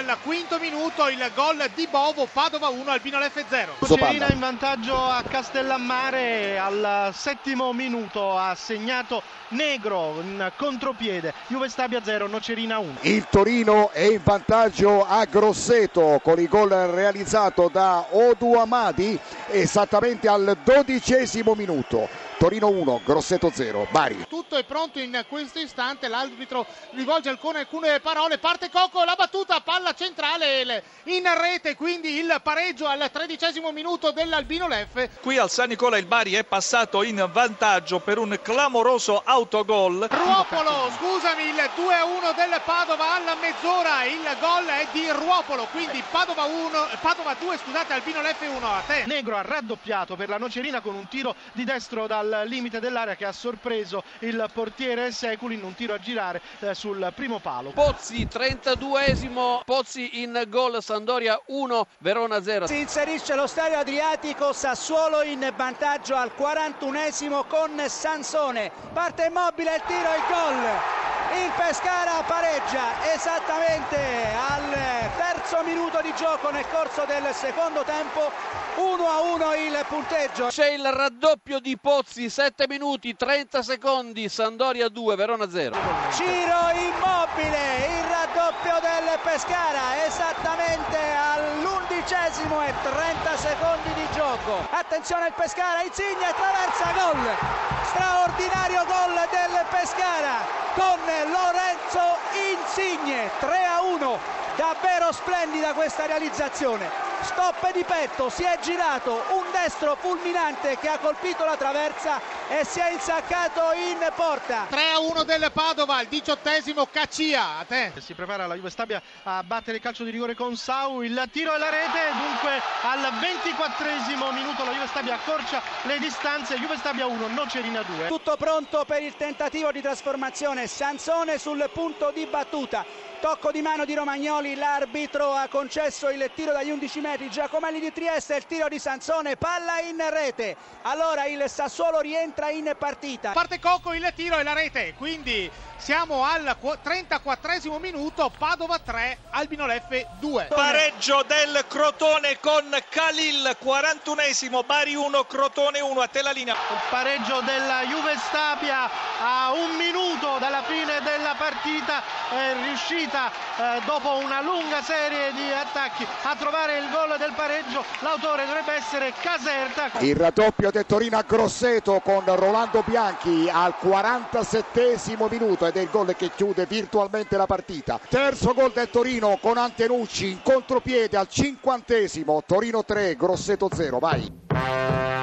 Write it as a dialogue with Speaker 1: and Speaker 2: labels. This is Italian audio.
Speaker 1: il gol di Bovo, Padova 1, Albino F0.
Speaker 2: Nocerina in vantaggio a Castellammare al settimo minuto ha segnato Negro in contropiede, Juve Stabia 0, Nocerina 1.
Speaker 3: Il Torino è in vantaggio a Grosseto con il gol realizzato da Odu Amadi esattamente al dodicesimo minuto. Torino 1, Grosseto 0, Bari.
Speaker 1: Tutto è pronto in questo istante, l'arbitro rivolge alcune, alcune parole, parte Coco, la battuta, palla centrale in rete, quindi il pareggio al tredicesimo minuto dell'Albino Leffe.
Speaker 4: Qui al San Nicola il Bari è passato in vantaggio per un clamoroso autogol.
Speaker 1: Ruopolo, scusami, il 2-1 del Padova alla mezz'ora, il gol è di Ruopolo, quindi Padova 1, Padova 2, scusate, Albino Leffe 1 a te.
Speaker 2: Negro ha raddoppiato per la Nocerina con un tiro di destro dal limite dell'area che ha sorpreso il portiere Seculi in un tiro a girare eh, sul primo palo.
Speaker 5: Pozzi 32esimo, Pozzi in gol, Sandoria 1, Verona 0.
Speaker 6: Si inserisce lo stadio Adriatico, Sassuolo in vantaggio al 41esimo con Sansone. Parte immobile il tiro e il gol. Il Pescara pareggia esattamente al terzo minuto di gioco nel corso del secondo tempo 1 a 1 il punteggio.
Speaker 5: C'è il raddoppio di Pozzi, 7 minuti 30 secondi, Sandoria 2, Verona 0.
Speaker 6: Ciro Immobile, il raddoppio del Pescara esattamente all'undicesimo e 30 secondi di gioco. Attenzione il Pescara, Insigne attraversa gol. Straordinario gol del Pescara con Lorenzo Insigne 3 a 1. Davvero splendida questa realizzazione. Stop di petto, si è girato un destro fulminante che ha colpito la traversa e si è insaccato in porta.
Speaker 1: 3 a 1 del Padova, il diciottesimo Caccia. A te.
Speaker 2: Si prepara la Juve Stabia a battere il calcio di rigore con Sau, il tiro e la rete. Dunque al 24 minuto la Juve Stabia accorcia le distanze. Juve Stabia 1, Nocerina 2.
Speaker 6: Tutto pronto per il tentativo di trasformazione. Sansone sul punto di battuta. Tocco di mano di Romagnoli, l'arbitro ha concesso il tiro dagli 11 metri. Giacomelli di Trieste, il tiro di Sansone, palla in rete. Allora il Sassuolo rientra in partita.
Speaker 1: Parte Cocco il tiro e la rete, quindi siamo al 34 minuto, Padova 3, Albino Leffe 2.
Speaker 4: Pareggio del Crotone con Khalil, 41esimo, Bari 1, Crotone 1, a te la linea.
Speaker 2: Il pareggio della Juve Stabia a un minuto dalla fine della partita è riuscita eh, dopo una lunga serie di attacchi a trovare il gol del pareggio. L'autore dovrebbe essere Caserta.
Speaker 3: Il raddoppio del Torino a Grosseto con Rolando Bianchi al 47 minuto ed è il gol che chiude virtualmente la partita. Terzo gol del Torino con Antenucci in contropiede al 50 Torino 3, Grosseto 0. Vai.